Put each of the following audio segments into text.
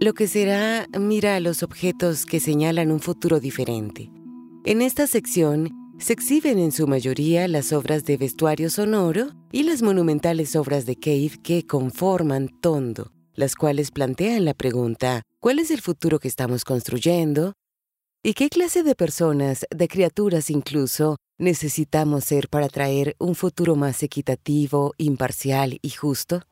Lo que será mira a los objetos que señalan un futuro diferente. En esta sección se exhiben en su mayoría las obras de vestuario sonoro y las monumentales obras de Cave que conforman Tondo, las cuales plantean la pregunta ¿cuál es el futuro que estamos construyendo? ¿Y qué clase de personas, de criaturas incluso, necesitamos ser para traer un futuro más equitativo, imparcial y justo?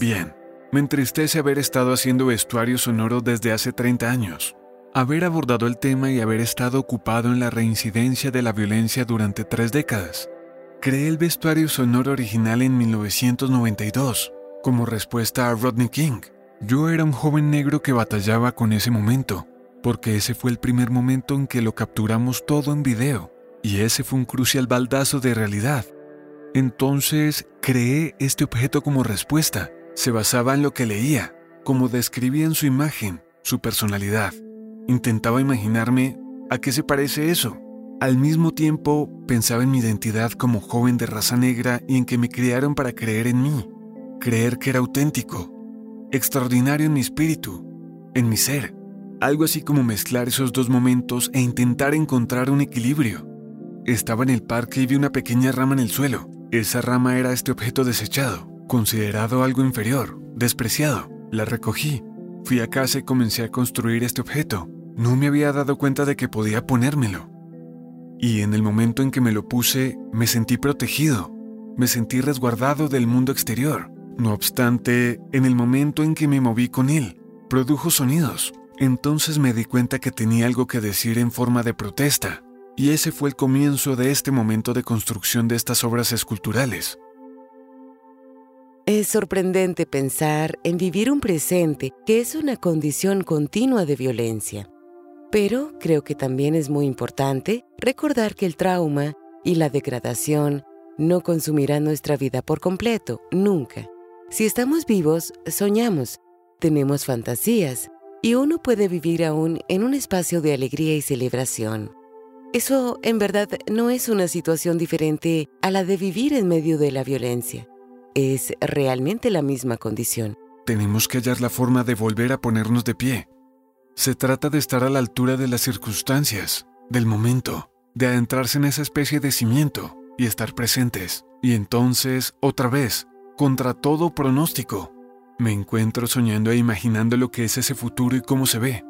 Bien, me entristece haber estado haciendo vestuario sonoro desde hace 30 años, haber abordado el tema y haber estado ocupado en la reincidencia de la violencia durante tres décadas. Creé el vestuario sonoro original en 1992, como respuesta a Rodney King, yo era un joven negro que batallaba con ese momento, porque ese fue el primer momento en que lo capturamos todo en video, y ese fue un crucial baldazo de realidad. Entonces creé este objeto como respuesta. Se basaba en lo que leía, como describía en su imagen, su personalidad. Intentaba imaginarme a qué se parece eso. Al mismo tiempo pensaba en mi identidad como joven de raza negra y en que me criaron para creer en mí, creer que era auténtico, extraordinario en mi espíritu, en mi ser. Algo así como mezclar esos dos momentos e intentar encontrar un equilibrio. Estaba en el parque y vi una pequeña rama en el suelo. Esa rama era este objeto desechado, considerado algo inferior, despreciado. La recogí. Fui a casa y comencé a construir este objeto. No me había dado cuenta de que podía ponérmelo. Y en el momento en que me lo puse, me sentí protegido. Me sentí resguardado del mundo exterior. No obstante, en el momento en que me moví con él, produjo sonidos. Entonces me di cuenta que tenía algo que decir en forma de protesta, y ese fue el comienzo de este momento de construcción de estas obras esculturales. Es sorprendente pensar en vivir un presente que es una condición continua de violencia. Pero creo que también es muy importante recordar que el trauma y la degradación no consumirán nuestra vida por completo, nunca. Si estamos vivos, soñamos, tenemos fantasías, y uno puede vivir aún en un espacio de alegría y celebración. Eso, en verdad, no es una situación diferente a la de vivir en medio de la violencia. Es realmente la misma condición. Tenemos que hallar la forma de volver a ponernos de pie. Se trata de estar a la altura de las circunstancias, del momento, de adentrarse en esa especie de cimiento y estar presentes. Y entonces, otra vez, contra todo pronóstico. Me encuentro soñando e imaginando lo que es ese futuro y cómo se ve.